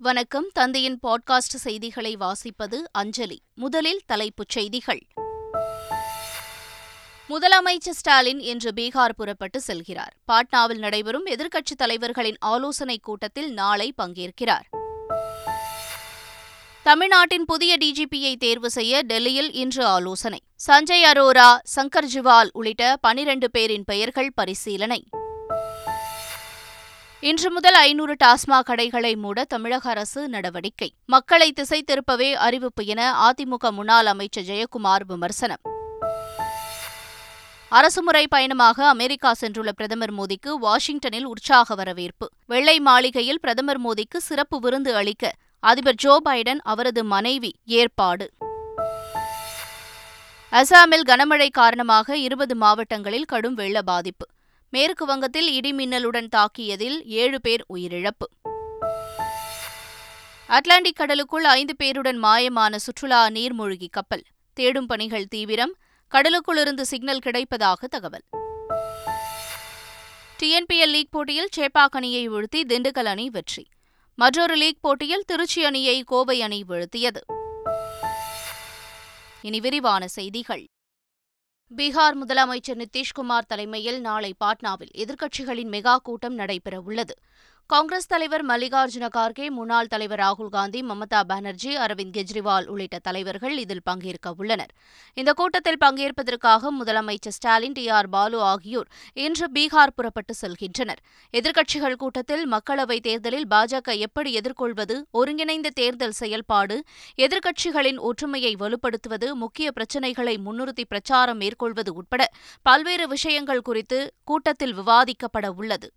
வணக்கம். தந்தையின் பாட்காஸ்ட் செய்திகளை வாசிப்பது அஞ்சலி. முதலில் தலைப்புச் செய்திகள். முதலமைச்சர் ஸ்டாலின் இன்று பீகார் புறப்பட்டு செல்கிறார். பாட்னாவில் நடைபெறும் எதிர்க்கட்சித் தலைவர்களின் ஆலோசனைக் கூட்டத்தில் நாளை பங்கேற்கிறார். தமிழ்நாட்டின் புதிய டிஜிபியை தேர்வு செய்ய டெல்லியில் இன்று ஆலோசனை. சஞ்சய் அரோரா சங்கர் ஜிவால் உள்ளிட்ட பனிரண்டு பேரின் பெயர்கள் பரிசீலனை. இன்று முதல் ஐநூறு டாஸ்மாக் கடைகளை மூட தமிழக அரசு நடவடிக்கை. மக்களை திசை திருப்பவே அறிவிப்பு என அதிமுக முன்னாள் அமைச்சர் ஜெயக்குமார் விமர்சனம். அரசுமுறை பயணமாக அமெரிக்கா சென்றுள்ள பிரதமர் மோடிக்கு வாஷிங்டனில் உற்சாக வரவேற்பு. வெள்ளை மாளிகையில் பிரதமர் மோடிக்கு சிறப்பு விருந்து அளிக்க அதிபர் ஜோ பைடன் அவரது மனைவி ஏற்பாடு. அசாமில் கனமழை காரணமாக இருபது மாவட்டங்களில் கடும் வெள்ள பாதிப்பு. மேற்கு வங்கத்தில் இடிமின்னலுடன் தாக்கியதில் ஏழு பேர் உயிரிழப்பு. அட்லாண்டிக் கடலுக்குள் ஐந்து பேருடன் மாயமான சுற்றுலா நீர்மூழ்கி கப்பல். தேடும் பணிகள் தீவிரம். கடலுக்குள்ளிருந்து சிக்னல் கிடைப்பதாக தகவல். டிஎன்பிஎல் லீக் போட்டியில் சேப்பாக் அணியை வீழ்த்தி திண்டுக்கல் அணி வெற்றி. மற்றொரு லீக் போட்டியில் திருச்சி அணியை கோவை அணி வீழ்த்தியது. இனி விரிவான செய்திகள். பீகார் முதலமைச்சர் நிதிஷ்குமார் தலைமையில் நாளை பாட்னாவில் எதிர்க்கட்சிகளின் மெகா கூட்டம் நடைபெறவுள்ளது. காங்கிரஸ் தலைவர் மல்லிகார்ஜுன கார்கே முன்னாள் தலைவர் ராகுல் காந்தி மமதா பானர்ஜி அரவிந்த் கெஜ்ரிவால் உள்ளிட்ட தலைவர்கள் இதில் பங்கேற்க உள்ளனர். இந்த கூட்டத்தில் பங்கேற்பதற்காக முதலமைச்சர் ஸ்டாலின் டி ஆர் பாலு ஆகியோர் இன்று பீகார் புறப்பட்டு செல்கின்றனர். எதிர்க்கட்சிகள் கூட்டத்தில் மக்களவைத் தேர்தலில் பாஜக எப்படி எதிர்கொள்வது ஒருங்கிணைந்த தேர்தல் செயல்பாடு எதிர்க்கட்சிகளின் ஒற்றுமையை வலுப்படுத்துவது முக்கிய பிரச்சினைகளை முன்னிறுத்தி பிரச்சாரம் மேற்கொள்வது உட்பட பல்வேறு விஷயங்கள் குறித்து கூட்டத்தில் விவாதிக்கப்பட உள்ளது.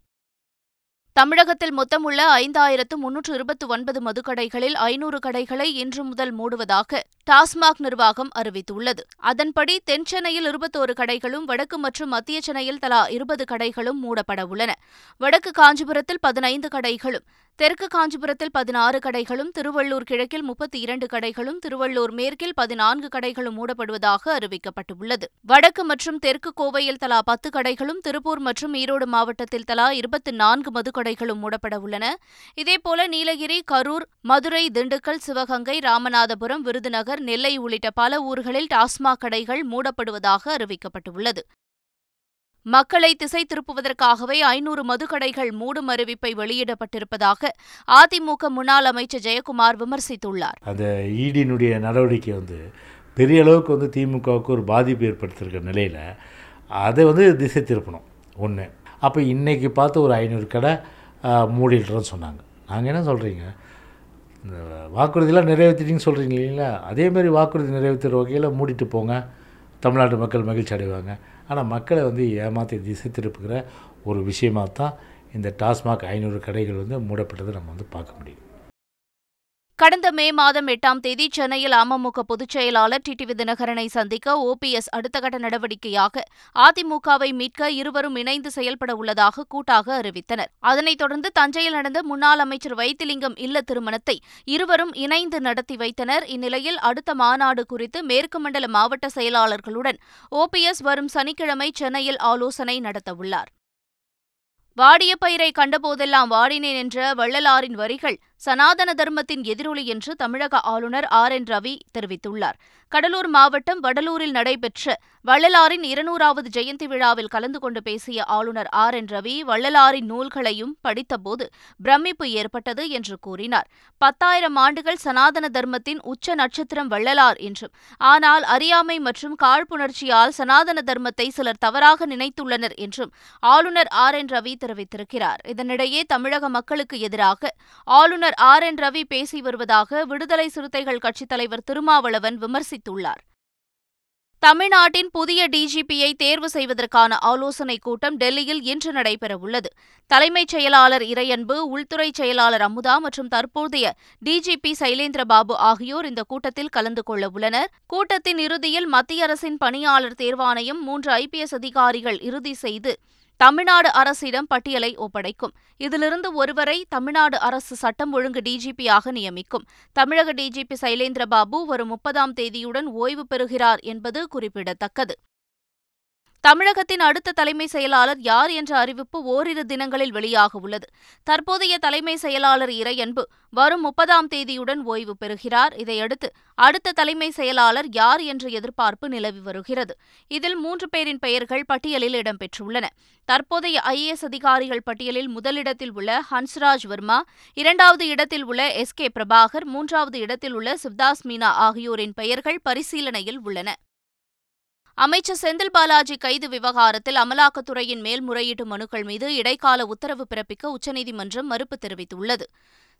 தமிழகத்தில் மொத்தம் உள்ள ஐந்தாயிரத்து முன்னூற்று இருபத்தி ஒன்பது மதுக்கடைகளில் ஐநூறு கடைகளை இன்று முதல் மூடுவதாக டாஸ்மாக் நிர்வாகம் அறிவித்துள்ளது. அதன்படி தென் சென்னையில் இருபத்தோரு கடைகளும் வடக்கு மற்றும் மத்திய சென்னையில் தலா இருபது கடைகளும் மூடப்பட உள்ளன. வடக்கு காஞ்சிபுரத்தில் பதினைந்து கடைகளும் தெற்கு காஞ்சிபுரத்தில் பதினாறு கடைகளும் திருவள்ளூர் கிழக்கில் முப்பத்தி இரண்டு கடைகளும் திருவள்ளூர் மேற்கில் பதினான்கு கடைகளும் மூடப்படுவதாக அறிவிக்கப்பட்டுள்ளது. வடக்கு மற்றும் தெற்கு கோவையில் தலா பத்து கடைகளும் திருப்பூர் மற்றும் ஈரோடு மாவட்டத்தில் தலா இருபத்தி நான்கு மதுக்கடைகளும் மூடப்பட உள்ளன. இதேபோல நீலகிரி கரூர் மதுரை திண்டுக்கல் சிவகங்கை ராமநாதபுரம் விருதுநகர் நெல்லை உள்ளிட்ட பல ஊர்களில் டாஸ்மாக் கடைகள் மூடப்படுவதாக அறிவிக்கப்பட்டுள்ளது. மக்களை திசை திருப்புவதற்காகவே ஐநூறு மதுக்கடைகள் மூடும் அறிவிப்பை வெளியிடப்பட்டிருப்பதாக அதிமுக முன்னாள் அமைச்சர் ஜெயக்குமார் விமர்சித்துள்ளார். அந்த ஈடியினுடைய நடவடிக்கை வந்து பெரிய அளவுக்கு வந்து திமுகவுக்கு ஒரு பாதிப்பு ஏற்படுத்தியிருக்க நிலையில் அதை வந்து திசை திருப்பணும் ஒன்று அப்போ இன்றைக்கி பார்த்து ஒரு ஐநூறு கடை மூடிடுறோன்னு சொன்னாங்க. நாங்கள் என்ன சொல்கிறீங்க இந்த வாக்குறுதியெலாம் நிறைவேற்றிட்டீங்கன்னு சொல்கிறீங்க இல்லைங்களா? அதேமாரி வாக்குறுதி நிறைவேற்றுற வகையில் மூடிட்டு போங்க. தமிழ்நாட்டு மக்கள் மகிழ்ச்சி அடைவாங்க. ஆனால் மக்களை வந்து ஏமாற்றி திசை திருப்புகிற ஒரு விஷயமாக தான் இந்த டாஸ்மாக் ஐநூறு கடைகள் வந்து மூடப்பட்டதை நம்ம வந்து பார்க்க முடியும். கடந்த மே மாதம் எட்டாம் தேதி சென்னையில் அமமுக பொதுச் செயலாளர் டிடிவி தினகரனை சந்திக்க ஓபிஎஸ் அடுத்த கட்ட நடவடிக்கையாக அதிமுகவை மீட்க இருவரும் இணைந்து செயல்பட உள்ளதாக கூட்டாக அறிவித்தனர். அதனைத் தொடர்ந்து தஞ்சையில் நடந்த முன்னாள் அமைச்சர் வைத்திலிங்கம் இல்ல திருமணத்தை இருவரும் இணைந்து நடத்தி வைத்தனர். இந்நிலையில் அடுத்த மாநாடு குறித்து மேற்கு மண்டல மாவட்ட செயலாளர்களுடன் ஓபிஎஸ் வரும் சனிக்கிழமை சென்னையில் ஆலோசனை நடத்தவுள்ளார். வாடிய பயிரை கண்டபோதெல்லாம் வாடினேன் என்ற வள்ளலாரின் வரிகள் சனாதன தர்மத்தின் எதிரொலி என்று தமிழக ஆளுநர் ஆர் என் ரவி தெரிவித்துள்ளார். கடலூர் மாவட்டம் வடலூரில் நடைபெற்ற வள்ளலாரின் இருநூறாவது ஜெயந்தி விழாவில் கலந்து கொண்டு பேசிய ஆளுநர் ஆர் என் ரவி வள்ளலாரின் நூல்களையும் படித்தபோது பிரமிப்பு ஏற்பட்டது என்று கூறினார். பத்தாயிரம் ஆண்டுகள் சனாதன தர்மத்தின் உச்ச நட்சத்திரம் வள்ளலார் என்றும் ஆனால் அறியாமை மற்றும் காழ்ப்புணர்ச்சியால் சனாதன தர்மத்தை சிலர் தவறாக நினைத்துள்ளனர் என்றும் ஆளுநர் ஆர் என் ரவி தெரிவித்திருக்கிறார். இதனிடையே தமிழக மக்களுக்கு எதிராக ஆளுநர் ஆளுநர் ஆர் என் ரவி பேசி வருவதாக விடுதலை சிறுத்தைகள் கட்சித் தலைவர் திருமாவளவன் விமர்சித்துள்ளார். தமிழ்நாட்டின் புதிய டிஜிபியை தேர்வு செய்வதற்கான ஆலோசனைக் கூட்டம் டெல்லியில் இன்று நடைபெறவுள்ளது. தலைமைச் செயலாளர் இறையன்பு உள்துறை செயலாளர் அமுதா மற்றும் தற்போதைய டிஜிபி சைலேந்திரபாபு ஆகியோர் இந்த கூட்டத்தில் கலந்து கொள்ள உள்ளனர். கூட்டத்தின் இறுதியில் மத்திய அரசின் பணியாளர் தேர்வாணையம் மூன்று ஐபிஎஸ் அதிகாரிகள் இறுதி செய்து தமிழ்நாடு அரசிடம் பட்டியலை ஒப்படைக்கும். இதிலிருந்து ஒருவரை தமிழ்நாடு அரசு சட்டம் ஒழுங்கு டிஜிபியாக நியமிக்கும். தமிழக டிஜிபி சைலேந்திரபாபு வரும் முப்பதாம் தேதியுடன் ஓய்வு பெறுகிறார் என்பது குறிப்பிடத்தக்கது. தமிழகத்தின் அடுத்த தலைமை செயலாளர் யார் என்ற அறிவிப்பு ஓரிரு தினங்களில் வெளியாக உள்ளது. தற்போதைய தலைமை செயலாளர் இறையன்பு வரும் முப்பதாம் தேதியுடன் ஓய்வு பெறுகிறார். இதையடுத்து அடுத்த தலைமை செயலாளர் யார் என்ற எதிர்பார்ப்பு நிலவி வருகிறது. இதில் மூன்று பேரின் பெயர்கள் பட்டியலில் இடம்பெற்றுள்ளன. தற்போதைய ஐஏஎஸ் அதிகாரிகள் பட்டியலில் முதலிடத்தில் உள்ள ஹன்ஸ்ராஜ் வர்மா இரண்டாவது இடத்தில் உள்ள எஸ் கே பிரபாகர் மூன்றாவது இடத்தில் உள்ள சிவ்தாஸ் மீனா ஆகியோரின் பெயர்கள் பரிசீலனையில் உள்ளன. அமைச்சர் செந்தில் பாலாஜி கைது விவகாரத்தில் அமலாக்கத்துறையின் மேல்முறையீட்டு மனுக்கள் மீது இடைக்கால உத்தரவு பிறப்பிக்க உச்சநீதிமன்றம் மறுப்பு தெரிவித்துள்ளது.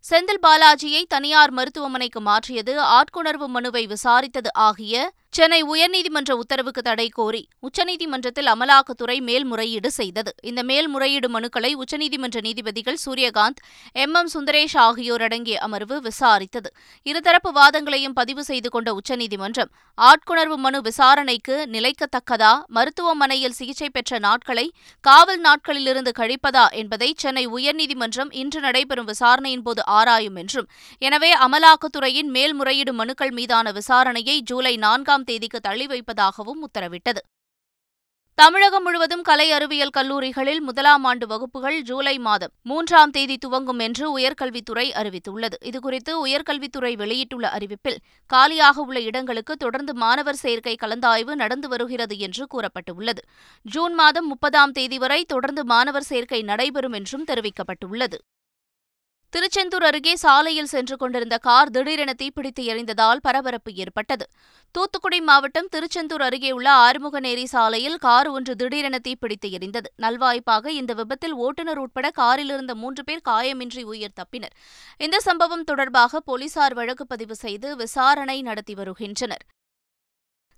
செந்தில் பாலாஜியை தனியார் மருத்துவமனைக்கு மாற்றியது ஆட்கொணர்வு மனுவை விசாரித்தது ஆகிய சென்னை உயர்நீதிமன்ற உத்தரவுக்கு தடை கோரி உச்சநீதிமன்றத்தில் அமலாக்கத்துறை மேல்முறையீடு செய்தது. இந்த மேல்முறையீடு மனுக்களை உச்சநீதிமன்ற நீதிபதிகள் சூரியகாந்த் எம். எம். சுந்தரேஷ் ஆகியோர் அடங்கிய அமர்வு விசாரித்தது. இருதரப்பு வாதங்களையும் பதிவு செய்து கொண்ட உச்சநீதிமன்றம் ஆட்கொணர்வு மனு விசாரணைக்கு நிலைக்கத்தக்கதா மருத்துவமனையில் சிகிச்சை பெற்ற நாட்களை காவல் நாட்களிலிருந்து கழிப்பதா என்பதை சென்னை உயர்நீதிமன்றம் இன்று நடைபெறும் விசாரணையின்போது ஆராயும் என்றும் எனவே அமலாக்கத்துறையின் மேல்முறையீடு மனுக்கள் மீதான விசாரணையை ஜூலை நான்காம் தேதிக்கு தள்ளி வைப்பதாகவும் உத்தரவிட்டது. தமிழகம் முழுவதும் கலை அறிவியல் கல்லூரிகளில் முதலாம் ஆண்டு வகுப்புகள் ஜூலை மாதம் மூன்றாம் தேதி துவங்கும் என்று உயர்கல்வித்துறை அறிவித்துள்ளது. இதுகுறித்து உயர்கல்வித்துறை வெளியிட்டுள்ள அறிவிப்பில் காலியாக உள்ள இடங்களுக்கு தொடர்ந்து மாணவர் சேர்க்கை கலந்தாய்வு நடந்து வருகிறது என்று கூறப்பட்டுள்ளது. ஜூன் மாதம் முப்பதாம் தேதி வரை தொடர்ந்து மாணவர் சேர்க்கை நடைபெறும் என்றும் தெரிவிக்கப்பட்டுள்ளது. திருச்செந்தூர் அருகே சாலையில் சென்று கொண்டிருந்த கார் திடீரென தீப்பிடித்து எரிந்ததால் பரபரப்பு ஏற்பட்டது. தூத்துக்குடி மாவட்டம் திருச்செந்தூர் அருகே உள்ள ஆறுமுகநேரி சாலையில் கார் ஒன்று திடீரென தீப்பிடித்து எரிந்தது. நல்வாய்ப்பாக இந்த விபத்தில் ஓட்டுநர் உட்பட காரில் இருந்த மூன்று பேர் காயமின்றி உயிர் தப்பினர். இந்த சம்பவம் தொடர்பாக போலீசார் வழக்கு பதிவு செய்து விசாரணை நடத்தி வருகின்றனர்.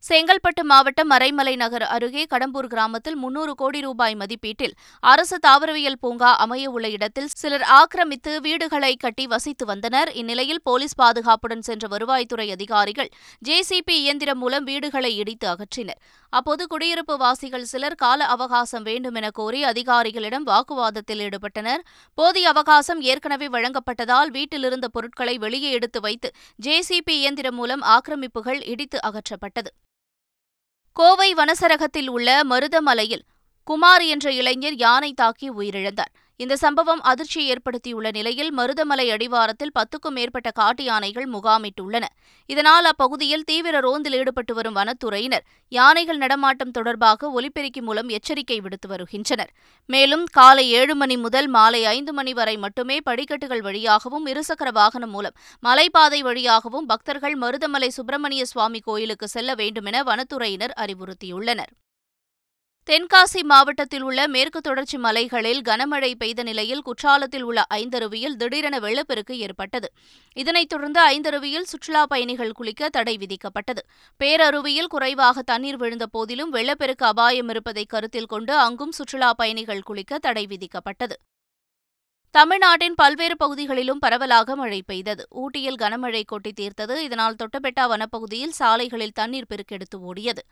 செங்கல்பட்டு மாவட்டம் மறைமலை நகர் அருகே கடம்பூர் கிராமத்தில் முன்னூறு கோடி ரூபாய் மதிப்பீட்டில் அரசு தாவரவியல் பூங்கா அமைய உள்ள இடத்தில் சிலர் ஆக்கிரமித்து வீடுகளை கட்டி வசித்து வந்தனர். இந்நிலையில் போலீஸ் பாதுகாப்புடன் சென்ற வருவாய்த்துறை அதிகாரிகள் ஜேசிபி இயந்திரம் மூலம் வீடுகளை இடித்து அகற்றினர். அப்போது குடியிருப்பு வாசிகள் சிலர் கால அவகாசம் வேண்டும் என கோரி அதிகாரிகளிடம் வாக்குவாதத்தில் ஈடுபட்டனர். போதிய அவகாசம் ஏற்கனவே வழங்கப்பட்டதால் வீட்டிலிருந்த பொருட்களை வெளியே எடுத்து வைத்து ஜேசிபி இயந்திரம் மூலம் ஆக்கிரமிப்புகள் இடித்து அகற்றப்பட்டது. கோவை வனசரகத்தில் உள்ள மருதமலையில் குமார் என்ற இளைஞர் யானை தாக்கி உயிரிழந்தார். இந்த சம்பவம் அதிர்ச்சியை ஏற்படுத்தியுள்ள நிலையில் மருதமலை அடிவாரத்தில் பத்துக்கும் மேற்பட்ட காட்டு யானைகள் முகாமிட்டுள்ளன. இதனால் அப்பகுதியில் தீவிர ரோந்தில் ஈடுபட்டு வரும் வனத்துறையினர் யானைகள் நடமாட்டம் தொடர்பாக ஒலிபெருக்கி மூலம் எச்சரிக்கை விடுத்து வருகின்றனர். மேலும் காலை ஏழு மணி முதல் மாலை ஐந்து மணி வரை மட்டுமே படிக்கட்டுகள் வழியாகவும் இருசக்கர வாகனம் மூலம் மலைப்பாதை வழியாகவும் பக்தர்கள் மருதமலை சுப்பிரமணிய சுவாமி கோயிலுக்கு செல்ல வேண்டுமென வனத்துறையினர் அறிவுறுத்தியுள்ளனர். தென்காசி மாவட்டத்தில் உள்ள மேற்கு தொடர்ச்சி மலைகளில் கனமழை பெய்த நிலையில் குற்றாலத்தில் உள்ள ஐந்தருவியில் திடீரென வெள்ளப்பெருக்கு ஏற்பட்டது. இதனைத் தொடர்ந்து ஐந்தருவியில் சுற்றுலாப் பயணிகள் குளிக்க தடை விதிக்கப்பட்டது. பேரருவியில் குறைவாக தண்ணீர் விழுந்த போதிலும் வெள்ளப்பெருக்கு அபாயம் இருப்பதை கருத்தில் கொண்டு அங்கும் சுற்றுலாப் பயணிகள் குளிக்க தடை விதிக்கப்பட்டது. தமிழ்நாட்டின் பல்வேறு பகுதிகளிலும் பரவலாக மழை பெய்தது. ஊட்டியில் கனமழை கொட்டி தீர்த்தது. இதனால் தொட்டபெட்டா வனப்பகுதியில் சாலைகளில் தண்ணீர் பெருக்கெடுத்து ஓடியது.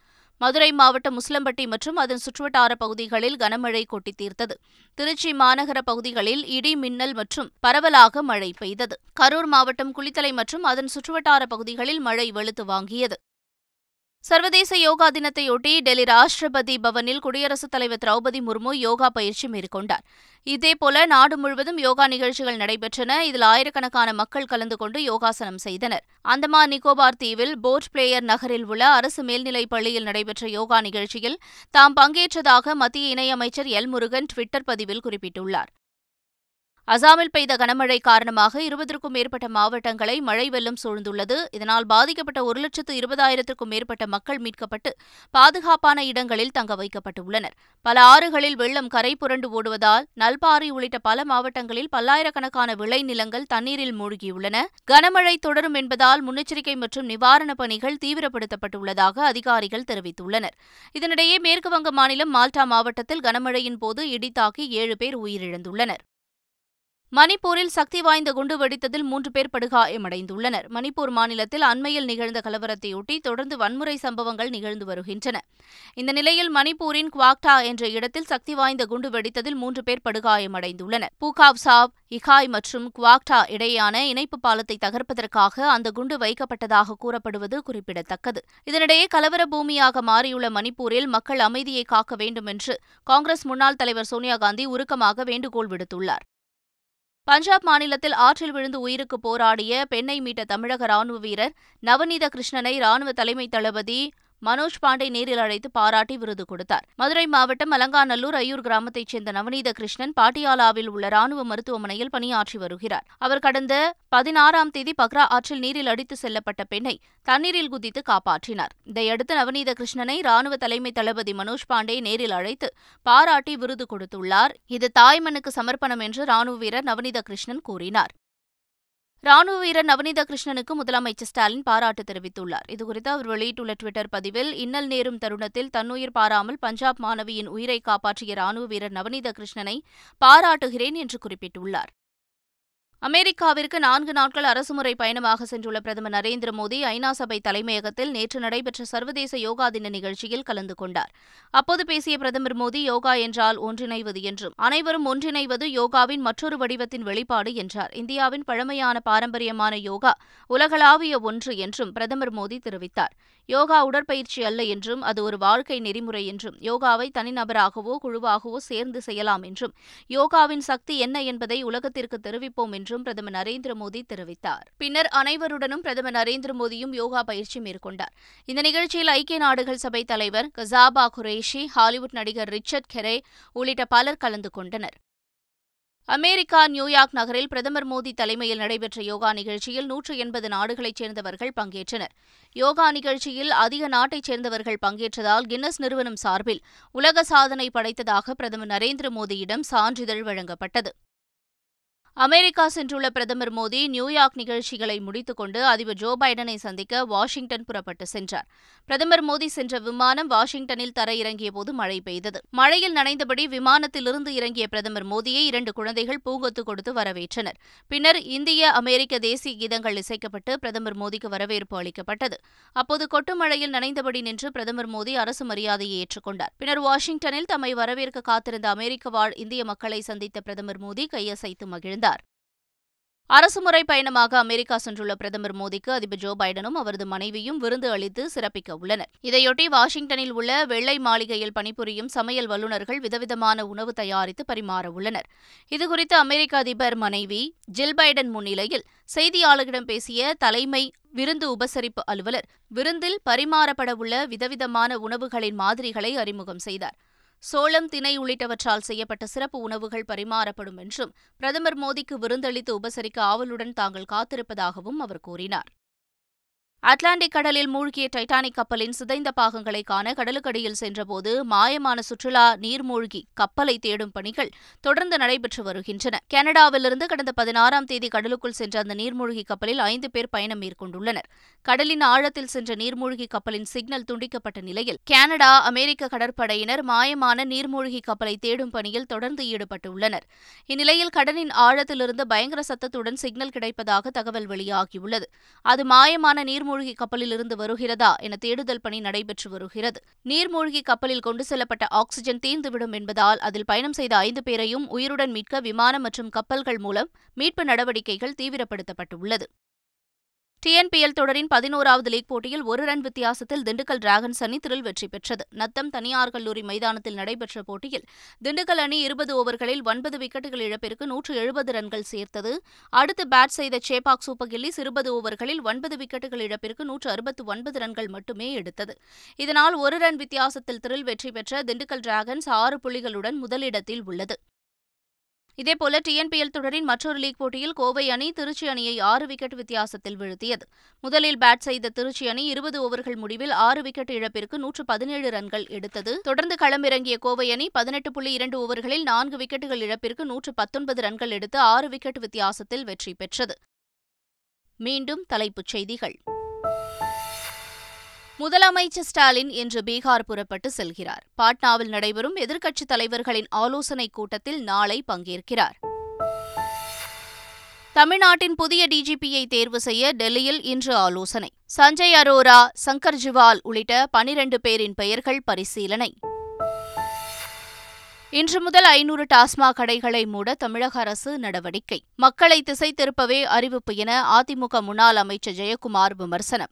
மதுரை மாவட்டம் முஸ்லம்பட்டி மற்றும் அதன் சுற்றுவட்டார பகுதிகளில் கனமழை கொட்டி தீர்த்தது. திருச்சி மாநகர பகுதிகளில் இடி மின்னல் மற்றும் பரவலாக மழை பெய்தது. கரூர் மாவட்டம் குளித்தலை மற்றும் அதன் சுற்றுவட்டார பகுதிகளில் மழை வெளுத்து வாங்கியது. சர்வதேச யோகா தினத்தையொட்டி டெல்லி ராஷ்டிரபதி பவனில் குடியரசுத் தலைவர் திரௌபதி முர்மு யோகா பயிற்சி மேற்கொண்டார். இதேபோல நாடு முழுவதும் யோகா நிகழ்ச்சிகள் நடைபெற்றன. இதில் ஆயிரக்கணக்கான மக்கள் கலந்து கொண்டு யோகாசனம் செய்தனர். அந்தமான் நிக்கோபார் தீவில் போர்ட் பிளேயர் நகரில் உள்ள அரசு மேல்நிலைப் பள்ளியில் நடைபெற்ற யோகா நிகழ்ச்சியில் தாம் பங்கேற்றதாக மத்திய இணையமைச்சர் எல் முருகன் டுவிட்டர் பதிவில் குறிப்பிட்டுள்ளார். அசாமில் பெய்த கனமழை காரணமாக இருபதற்கும் மேற்பட்ட மாவட்டங்களை மழை வெள்ளம் சூழ்ந்துள்ளது. இதனால் பாதிக்கப்பட்ட ஒரு லட்சத்து இருபதாயிரத்திற்கும் மேற்பட்ட மக்கள் மீட்கப்பட்டு பாதுகாப்பான இடங்களில் தங்க வைக்கப்பட்டுள்ளனர். பல ஆறுகளில் வெள்ளம் கரை புரண்டு ஓடுவதால் நல்பாரி உள்ளிட்ட பல மாவட்டங்களில் பல்லாயிரக்கணக்கான விளைநிலங்கள் தண்ணீரில் மூழ்கியுள்ளன. கனமழை தொடரும் என்பதால் முன்னெச்சரிக்கை மற்றும் நிவாரணப் பணிகள் தீவிரப்படுத்தப்பட்டுள்ளதாக அதிகாரிகள் தெரிவித்துள்ளனர். இதனிடையே மேற்குவங்க மாநிலம் மால்டா மாவட்டத்தில் கனமழையின் போது இடி தாக்கி ஏழு பேர் உயிரிழந்துள்ளனர். மணிப்பூரில் சக்தி வாய்ந்த குண்டு வெடித்ததில் மூன்று பேர் படுகாயமடைந்துள்ளனர். மணிப்பூர் மாநிலத்தில் அண்மையில் நிகழ்ந்த கலவரத்தையொட்டி தொடர்ந்து வன்முறை சம்பவங்கள் நிகழ்ந்து வருகின்றன. இந்த நிலையில் மணிப்பூரின் குவாக்டா என்ற இடத்தில் சக்தி வாய்ந்த குண்டு வெடித்ததில் மூன்று பேர் படுகாயமடைந்துள்ளனர். பூகாவ் சாப் இகாய் மற்றும் குவாக்டா இடையேயான இணைப்பு பாலத்தை தகர்ப்பதற்காக அந்த குண்டு வைக்கப்பட்டதாக கூறப்படுவது குறிப்பிடத்தக்கது. இதனிடையே கலவர பூமியாக மாறியுள்ள மணிப்பூரில் மக்கள் அமைதியை காக்க வேண்டும் என்று காங்கிரஸ் முன்னாள் தலைவர் சோனியா காந்தி உருக்கமாக வேண்டுகோள் விடுத்துள்ளார். பஞ்சாப் மாநிலத்தில் ஆற்றில் விழுந்து உயிருக்கு போராடிய பெண்ணை மீட்ட தமிழக ராணுவ வீரர் நவநீத கிருஷ்ணனை ராணுவ தலைமை தளபதி மனோஜ் பாண்டே நேரில் அழைத்து பாராட்டி விருது கொடுத்தார். மதுரை மாவட்டம் அலங்காநல்லூர் ஐயூர் கிராமத்தைச் சேர்ந்த நவநீத கிருஷ்ணன் பாட்டியாலாவில் உள்ள ராணுவ மருத்துவமனையில் பணியாற்றி வருகிறார். அவர் கடந்த பதினாறாம் தேதி பக்ரா ஆற்றில் நீரில் அடித்து செல்லப்பட்ட பெண்ணை தண்ணீரில் குதித்து காப்பாற்றினார். இதையடுத்து நவநீத கிருஷ்ணனை ராணுவ தலைமை தளபதி மனோஜ் பாண்டே நேரில் அழைத்து பாராட்டி விருது கொடுத்துள்ளார். இது தாய்மனுக்கு சமர்ப்பணம் என்று ராணுவ வீரர் நவநீத கிருஷ்ணன் கூறினார். ராணுவ வீரர் நவநீத கிருஷ்ணனுக்கு முதலமைச்சர் ஸ்டாலின் பாராட்டு தெரிவித்துள்ளார். இதுகுறித்து அவர் வெளியிட்டுள்ள டுவிட்டர் பதிவில் இன்னல் நேரும் தருணத்தில் தன்னுயிர் பாராமல் பஞ்சாப் மாணவியின் உயிரை காப்பாற்றிய ராணுவ வீரர் நவநீத கிருஷ்ணனை பாராட்டுகிறேன் என்று குறிப்பிட்டுள்ளார். அமெரிக்காவிற்கு நான்கு நாட்கள் அரசுமுறை பயணமாக சென்றுள்ள பிரதமர் நரேந்திர மோடி ஐநா சபை தலைமையகத்தில் நேற்று நடைபெற்ற சர்வதேச யோகா தின நிகழ்ச்சியில் கலந்து கொண்டார். அப்போது பேசிய பிரதமர் மோடி யோகா என்றால் ஒன்றிணைவது என்றும் அனைவரும் ஒன்றிணைவது யோகாவின் மற்றொரு வடிவத்தின் வெளிப்பாடு என்றார். இந்தியாவின் பழமையான பாரம்பரியமான யோகா உலகளாவிய ஒன்று என்றும் பிரதமர் மோடி தெரிவித்தார். யோகா உடற்பயிற்சி அல்ல என்றும் அது ஒரு வாழ்க்கை நெறிமுறை என்றும் யோகாவை தனிநபராகவோ குழுவாகவோ சேர்ந்து செய்யலாம் என்றும் யோகாவின் சக்தி என்ன என்பதை உலகத்திற்கு தெரிவிப்போம் என்றும் பிரதமர் நரேந்திர மோடி தெரிவித்தார். பின்னர் அனைவருடனும் பிரதமர் நரேந்திர மோடியும் யோகா பயிற்சி மேற்கொண்டார். இந்த நிகழ்ச்சியில் ஐக்கிய நாடுகள் சபை தலைவர் கசாபா குரேஷி ஹாலிவுட் நடிகர் ரிச்சர்ட் கெரே உள்ளிட்ட பலர் கலந்து கொண்டனர். அமெரிக்கா நியூயார்க் நகரில் பிரதமர் மோடி தலைமையில் நடைபெற்ற யோகா நிகழ்ச்சியில் நூற்று எண்பது நாடுகளைச் சேர்ந்தவர்கள் பங்கேற்றனர். யோகா நிகழ்ச்சியில் அதிக நாட்டைச் சேர்ந்தவர்கள் பங்கேற்றதால் கின்னஸ் நிறுவனம் சார்பில் உலக சாதனை படைத்ததாக பிரதமர் நரேந்திர மோடியிடம் சான்றிதழ் வழங்கப்பட்டது. அமெரிக்கா சென்றுள்ள பிரதமர் மோடி நியூயார்க் நிகழ்ச்சிகளை முடித்துக்கொண்டு அதிபர் ஜோ பைடனை சந்திக்க வாஷிங்டன் புறப்பட்டு சென்றார். பிரதமர் மோடி சென்ற விமானம் வாஷிங்டனில் தர இறங்கியபோது மழை பெய்தது. மழையில் நனைந்தபடி விமானத்திலிருந்து இறங்கிய பிரதமர் மோடியை இரண்டு குழந்தைகள் பூங்கொத்து கொடுத்து வரவேற்றனர். பின்னர் இந்திய அமெரிக்க தேசிய கீதங்கள் இசைக்கப்பட்டு பிரதமர் மோடிக்கு வரவேற்பு அளிக்கப்பட்டது. அப்போது கொட்டுமழையில் நனைந்தபடி நின்று பிரதமர் மோடி அரசு மரியாதையை ஏற்றுக்கொண்டார் பின்னர் வாஷிங்டனில் தம்மை வரவேற்க காத்திருந்த அமெரிக்க வாழ் இந்திய மக்களை சந்தித்த பிரதமர் மோடி கையசைத்து மகிழ்ந்தார். அரசுமுறை பயணமாக அமெரிக்கா சென்றுள்ள பிரதமர் மோடிக்கு அதிபர் ஜோ பைடனும் அவரது மனைவியும் விருந்து அளித்து சிறப்பிக்க உள்ளனர். இதையொட்டி வாஷிங்டனில் உள்ள வெள்ளை மாளிகையில் பணிபுரியும் சமையல் வல்லுநர்கள் விதவிதமான உணவு தயாரித்து பரிமாற உள்ளனர். இதுகுறித்து அமெரிக்க அதிபர் மனைவி ஜில் பைடன் முன்னிலையில் செய்தியாளர்களிடம் பேசிய தலைமை விருந்து உபசரிப்பு அலுவலர் விருந்தில் பரிமாறப்படவுள்ள விதவிதமான உணவுகளின் மாதிரிகளை அறிமுகம் செய்தார். சோளம் திணை உள்ளிட்டவற்றால் செய்யப்பட்ட சிறப்பு உணவுகள் பரிமாறப்படும் என்றும் பிரதமர் மோடிக்கு விருந்தளித்து உபசரிக்க ஆவலுடன் தாங்கள் காத்திருப்பதாகவும் அவர் கூறினார். அட்லாண்டிக் கடலில் மூழ்கிய டைட்டானிக் கப்பலின் சிதைந்த பாகங்களை காண கடலுக்கடியில் சென்றபோது மாயமான சுற்றுலா நீர்மூழ்கி கப்பலை தேடும் பணிகள் தொடர்ந்து நடைபெற்று வருகின்றன. கனடாவிலிருந்து கடந்த பதினாறாம் தேதி கடலுக்குள் சென்ற அந்த நீர்மூழ்கி கப்பலில் ஐந்து பேர் பயணம் மேற்கொண்டுள்ளனர். கடலின் ஆழத்தில் சென்ற நீர்மூழ்கி கப்பலின் சிக்னல் துண்டிக்கப்பட்ட நிலையில் கனடா அமெரிக்க கடற்படையினர் மாயமான நீர்மூழ்கி கப்பலை தேடும் பணியில் தொடர்ந்து ஈடுபட்டுள்ளனர். இந்நிலையில் கடலின் ஆழத்திலிருந்து பயங்கர சத்தத்துடன் சிக்னல் கிடைப்பதாக தகவல் வெளியாகியுள்ளது. அது மாயமான நீர்மூழ்கி நீர்மூழ்கி கப்பலிலிருந்து வருகிறதா என தேடுதல் பணி நடைபெற்று வருகிறது. நீர்மூழ்கி கப்பலில் கொண்டு செல்லப்பட்ட ஆக்ஸிஜன் தீர்ந்துவிடும் என்பதால் அதில் பயணம் செய்த ஐந்து பேரையும் உயிருடன் மீட்க விமானம் மற்றும் கப்பல்கள் மூலம் மீட்பு நடவடிக்கைகள் தீவிரப்படுத்தப்பட்டுள்ளது. டிஎன்பிஎல் தொடரின் பதினோராவது லீக் போட்டியில் ஒரு ரன் வித்தியாசத்தில் திண்டுக்கல் டிராகன்ஸ் அணி திரில் வெற்றி பெற்றது. நத்தம் தனியார் கல்லூரி மைதானத்தில் நடைபெற்ற போட்டியில் திண்டுக்கல் அணி இருபது ஓவர்களில் ஒன்பது விக்கெட்டுகள் இழப்பிற்கு நூற்று எழுபது ரன்கள் சேர்த்தது. அடுத்து பேட் செய்த சேபாக் சூப்பர் கில்லிஸ் இருபது ஓவர்களில் ஒன்பது விக்கெட்டுகள் இழப்பிற்கு நூற்று அறுபத்து ஒன்பது ரன்கள் மட்டுமே எடுத்தது. இதனால் ஒரு ரன் வித்தியாசத்தில் திரில் வெற்றி பெற்ற திண்டுக்கல் டிராகன்ஸ் ஆறு புள்ளிகளுடன் முதலிடத்தில் உள்ளது. இதேபோல டிஎன்பிஎல் தொடரின் மற்றொரு லீக் போட்டியில் கோவை அணி திருச்சி அணியை ஆறு விக்கெட் வித்தியாசத்தில் வீழ்த்தியது. முதலில் பேட் செய்த திருச்சி அணி இருபது ஓவர்கள் முடிவில் ஆறு விக்கெட் இழப்பிற்கு நூற்று பதினேழு ரன்கள் எடுத்தது. தொடர்ந்து களமிறங்கிய கோவை அணி பதினெட்டு புள்ளி இரண்டு ஓவர்களில் நான்கு விக்கெட்டுகள் இழப்பிற்கு நூற்று பத்தொன்பது ரன்கள் எடுத்து ஆறு விக்கெட் வித்தியாசத்தில் வெற்றி பெற்றது. மீண்டும் தலைப்புச் செய்திகள். முதலமைச்சர் ஸ்டாலின் இன்று பீகார் புறப்பட்டு செல்கிறார். பாட்னாவில் நடைபெறும் எதிர்க்கட்சித் தலைவர்களின் ஆலோசனைக் கூட்டத்தில் நாளை பங்கேற்கிறார். தமிழ்நாட்டின் புதிய டிஜிபியை தேர்வு செய்ய டெல்லியில் இன்று ஆலோசனை. சஞ்சய் அரோரா சங்கர் ஜிவால் உள்ளிட்ட பனிரண்டு பேரின் பெயர்கள் பரிசீலனை. இன்று முதல் ஐநூறு டாஸ்மாக் கடைகளை மூட தமிழக அரசு நடவடிக்கை. மக்களை திசை திருப்பவே அறிவிப்பு என அதிமுக முன்னாள் அமைச்சர் ஜெயக்குமார் விமர்சனம்.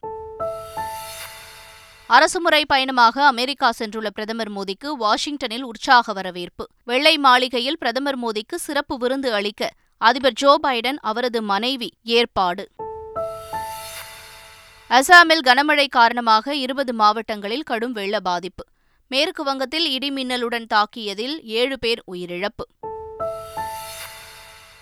அரசுமுறை பயணமாக அமெரிக்கா சென்றுள்ள பிரதமர் மோடிக்கு வாஷிங்டனில் உற்சாக வரவேற்பு. வெள்ளை மாளிகையில் பிரதமர் மோடிக்கு சிறப்பு விருந்து அளிக்க அதிபர் ஜோ பைடன் அவரது மனைவி ஏற்பாடு. அசாமில் கனமழை காரணமாக இருபது மாவட்டங்களில் கடும் வெள்ள பாதிப்பு. மேற்கு வங்கத்தில் இடிமின்னலுடன் தாக்கியதில் ஏழு பேர் உயிரிழப்பு.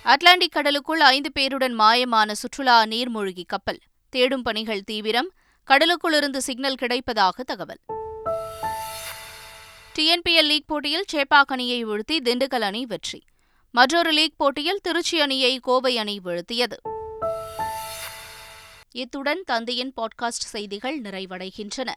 அட்லாண்டிக் கடலுக்குள் ஐந்து பேருடன் மாயமான சுற்றுலா நீர்மூழ்கி கப்பல். தேடும் பணிகள் தீவிரம். கடலுக்குள்ளிருந்து சிக்னல் கிடைப்பதாக தகவல். டிஎன்பிஎல் லீக் போட்டியில் சேப்பாக் அணியை வீழ்த்தி திண்டுக்கல் அணி வெற்றி. மற்றொரு லீக் போட்டியில் திருச்சி அணியை கோவை அணி வீழ்த்தியது. இத்துடன் தந்தையின் பாட்காஸ்ட் செய்திகள் நிறைவடைகின்றன.